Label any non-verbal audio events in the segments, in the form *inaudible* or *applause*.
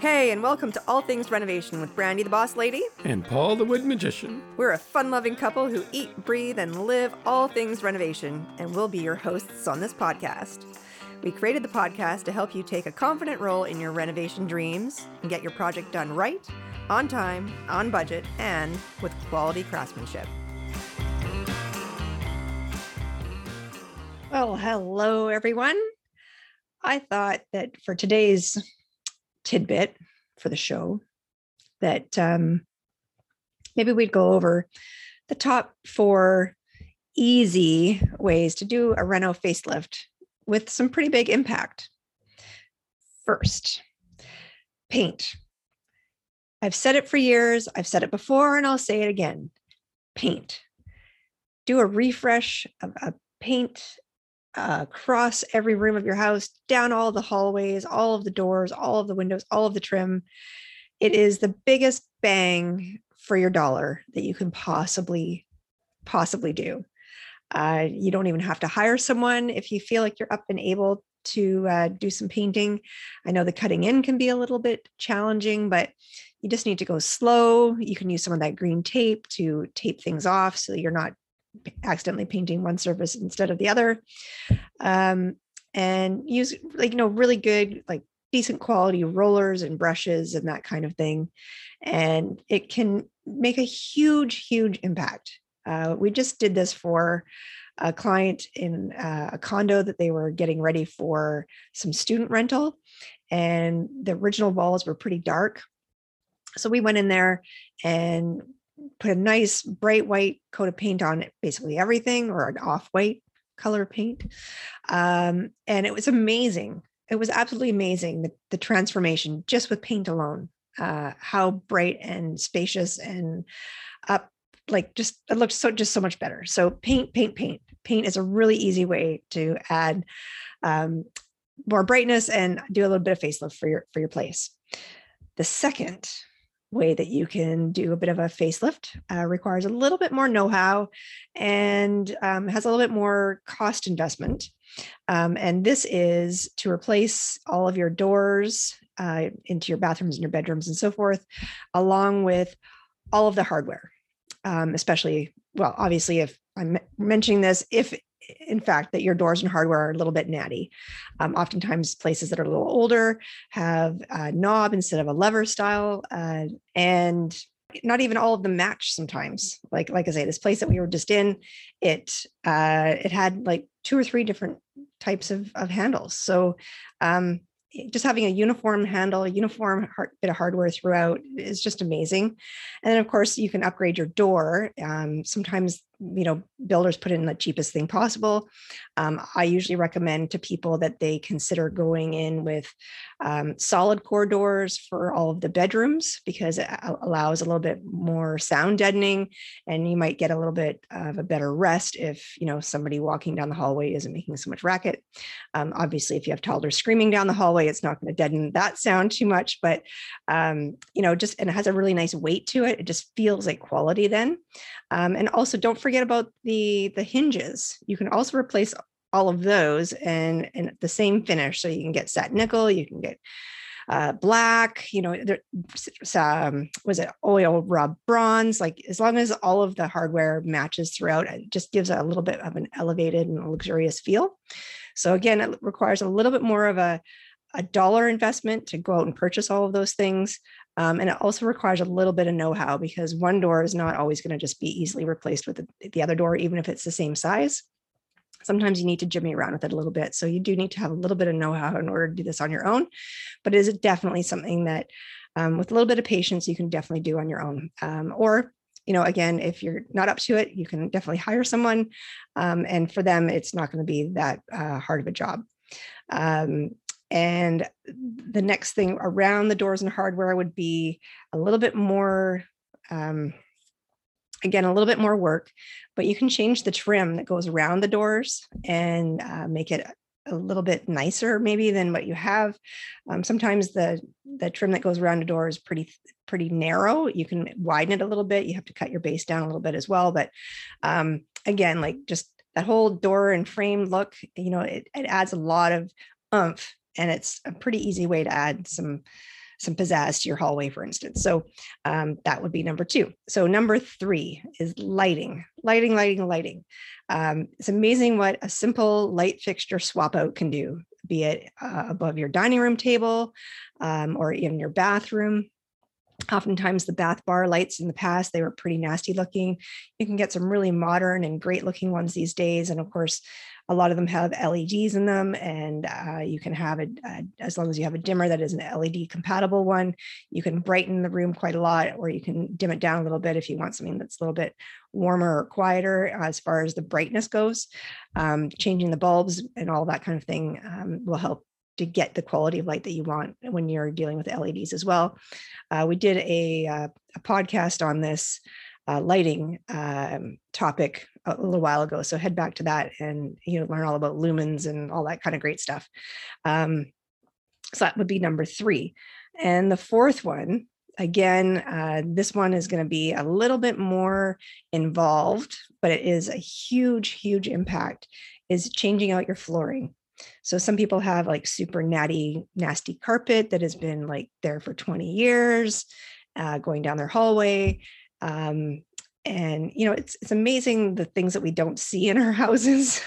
Hey, and welcome to All Things Renovation with Brandy the Boss Lady. And Paul the Wood Magician. We're a fun loving couple who eat, breathe, and live all things renovation, and we'll be your hosts on this podcast. We created the podcast to help you take a confident role in your renovation dreams and get your project done right, on time, on budget, and with quality craftsmanship. Well, hello, everyone. I thought that for today's tidbit for the show that um, maybe we'd go over the top four easy ways to do a Reno facelift with some pretty big impact. First, paint. I've said it for years, I've said it before, and I'll say it again paint. Do a refresh of a paint uh, across every room of your house, down all the hallways, all of the doors, all of the windows, all of the trim. It is the biggest bang for your dollar that you can possibly possibly do. Uh, you don't even have to hire someone if you feel like you're up and able to uh, do some painting. I know the cutting in can be a little bit challenging, but you just need to go slow. You can use some of that green tape to tape things off so you're not accidentally painting one surface instead of the other. Um, and use like you know really good like decent quality rollers and brushes and that kind of thing. And it can make a huge huge impact. Uh, we just did this for a client in uh, a condo that they were getting ready for some student rental. And the original walls were pretty dark. So we went in there and put a nice bright white coat of paint on it, basically everything, or an off white color paint. Um, and it was amazing. It was absolutely amazing the, the transformation just with paint alone. Uh, how bright and spacious and up like just it looks so just so much better. So paint, paint, paint. Paint is a really easy way to add um, more brightness and do a little bit of facelift for your for your place. The second way that you can do a bit of a facelift uh, requires a little bit more know-how and um, has a little bit more cost investment. Um, and this is to replace all of your doors uh, into your bathrooms and your bedrooms and so forth along with all of the hardware. Um, especially well obviously if i'm mentioning this if in fact, that your doors and hardware are a little bit natty. Um, oftentimes, places that are a little older have a knob instead of a lever style, uh, and not even all of them match sometimes. Like like I say, this place that we were just in, it uh, it had like two or three different types of of handles. So um, just having a uniform handle, a uniform hard, bit of hardware throughout is just amazing. And then, of course, you can upgrade your door. Um, sometimes you know builders put in the cheapest thing possible. Um, i usually recommend to people that they consider going in with um, solid core doors for all of the bedrooms because it allows a little bit more sound deadening and you might get a little bit of a better rest if you know somebody walking down the hallway isn't making so much racket. Um, obviously if you have toddlers screaming down the hallway it's not going to deaden that sound too much but um, you know just and it has a really nice weight to it. It just feels like quality then. Um, and also don't forget forget about the the hinges. You can also replace all of those and and the same finish. So you can get satin nickel, you can get uh, black, you know, there, um, was it oil rub bronze? Like as long as all of the hardware matches throughout, it just gives a little bit of an elevated and luxurious feel. So again, it requires a little bit more of a a dollar investment to go out and purchase all of those things. Um, and it also requires a little bit of know-how because one door is not always going to just be easily replaced with the, the other door, even if it's the same size. Sometimes you need to jimmy around with it a little bit. So you do need to have a little bit of know-how in order to do this on your own. But it is definitely something that um, with a little bit of patience, you can definitely do on your own. Um, or you know, again, if you're not up to it, you can definitely hire someone. Um, and for them, it's not going to be that uh, hard of a job. Um, and the next thing around the doors and hardware would be a little bit more, um, again, a little bit more work, but you can change the trim that goes around the doors and uh, make it a little bit nicer maybe than what you have. Um, sometimes the the trim that goes around a door is pretty pretty narrow. You can widen it a little bit. You have to cut your base down a little bit as well. But um, again, like just that whole door and frame look, you know, it, it adds a lot of oomph and it's a pretty easy way to add some some pizzazz to your hallway, for instance. So um, that would be number two. So number three is lighting, lighting, lighting, lighting. Um, it's amazing what a simple light fixture swap out can do, be it uh, above your dining room table um, or in your bathroom oftentimes the bath bar lights in the past they were pretty nasty looking you can get some really modern and great looking ones these days and of course a lot of them have leds in them and uh, you can have it as long as you have a dimmer that is an led compatible one you can brighten the room quite a lot or you can dim it down a little bit if you want something that's a little bit warmer or quieter as far as the brightness goes um, changing the bulbs and all that kind of thing um, will help to get the quality of light that you want when you're dealing with LEDs as well. Uh, we did a, uh, a, podcast on this uh, lighting um, topic a little while ago, so head back to that and you know learn all about lumens and all that kind of great stuff. Um, so that would be number three, and the fourth one. Again, uh, this one is going to be a little bit more involved, but it is a huge, huge impact. Is changing out your flooring. So some people have like super natty, nasty carpet that has been like there for 20 years, uh, going down their hallway. Um, and you know, it's it's amazing the things that we don't see in our *laughs* houses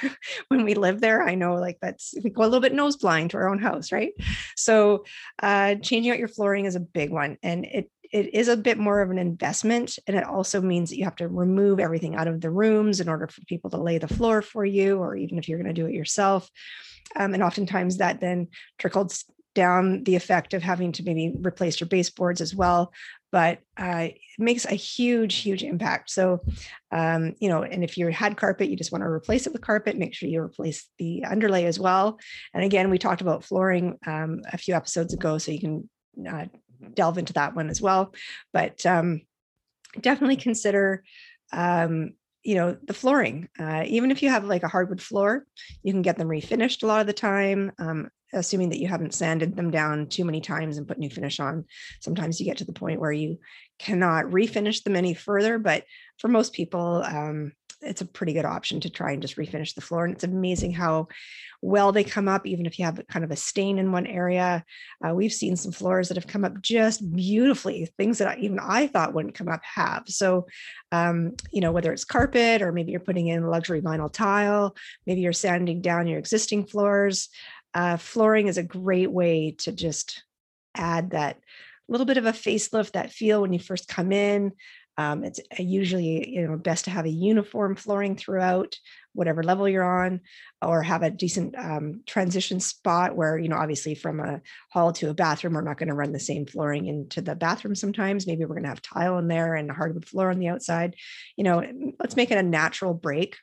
when we live there. I know like that's we go a little bit nose blind to our own house, right? So uh, changing out your flooring is a big one, and it it is a bit more of an investment and it also means that you have to remove everything out of the rooms in order for people to lay the floor for you or even if you're going to do it yourself um, and oftentimes that then trickles down the effect of having to maybe replace your baseboards as well. But uh, it makes a huge huge impact. So um, you know and if you had carpet you just want to replace it with carpet make sure you replace the underlay as well. And again we talked about flooring um, a few episodes ago so you can uh, delve into that one as well. But um, definitely consider um, you know the flooring. Uh, even if you have like a hardwood floor you can get them refinished a lot of the time. Um, assuming that you haven't sanded them down too many times and put new finish on sometimes you get to the point where you cannot refinish them any further but for most people um, it's a pretty good option to try and just refinish the floor. And it's amazing how well they come up, even if you have kind of a stain in one area. Uh, we've seen some floors that have come up just beautifully, things that even I thought wouldn't come up have. So, um, you know, whether it's carpet or maybe you're putting in luxury vinyl tile, maybe you're sanding down your existing floors. Uh, flooring is a great way to just add that little bit of a facelift, that feel when you first come in. Um, it's uh, usually you know best to have a uniform flooring throughout whatever level you're on, or have a decent um, transition spot where you know obviously from a hall to a bathroom we're not going to run the same flooring into the bathroom. Sometimes maybe we're going to have tile in there and hardwood floor on the outside. You know, let's make it a natural break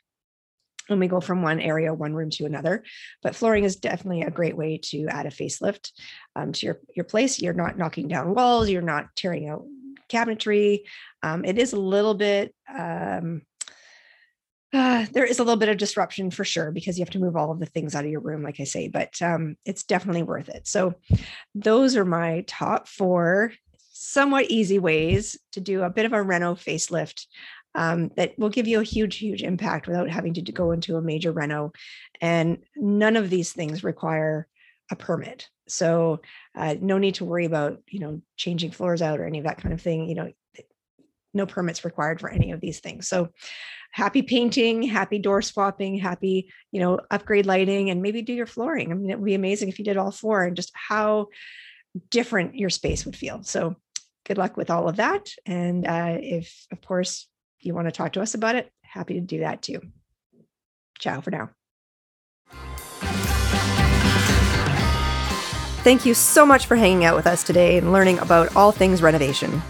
when we go from one area, one room to another. But flooring is definitely a great way to add a facelift um, to your, your place. You're not knocking down walls, you're not tearing out cabinetry. Um, it is a little bit, um, uh, there is a little bit of disruption for sure because you have to move all of the things out of your room, like I say, but um, it's definitely worth it. So, those are my top four somewhat easy ways to do a bit of a reno facelift um, that will give you a huge, huge impact without having to go into a major reno. And none of these things require a permit. So uh, no need to worry about, you know, changing floors out or any of that kind of thing. You know, no permits required for any of these things. So happy painting, happy door swapping, happy, you know, upgrade lighting, and maybe do your flooring. I mean, it would be amazing if you did all four and just how different your space would feel. So good luck with all of that. And uh, if, of course, you want to talk to us about it, happy to do that too. Ciao for now. Thank you so much for hanging out with us today and learning about all things renovation.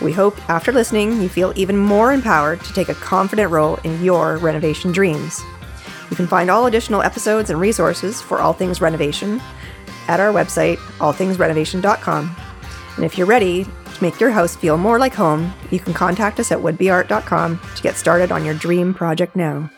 We hope after listening, you feel even more empowered to take a confident role in your renovation dreams. You can find all additional episodes and resources for all things renovation at our website, allthingsrenovation.com. And if you're ready to make your house feel more like home, you can contact us at woodbeart.com to get started on your dream project now.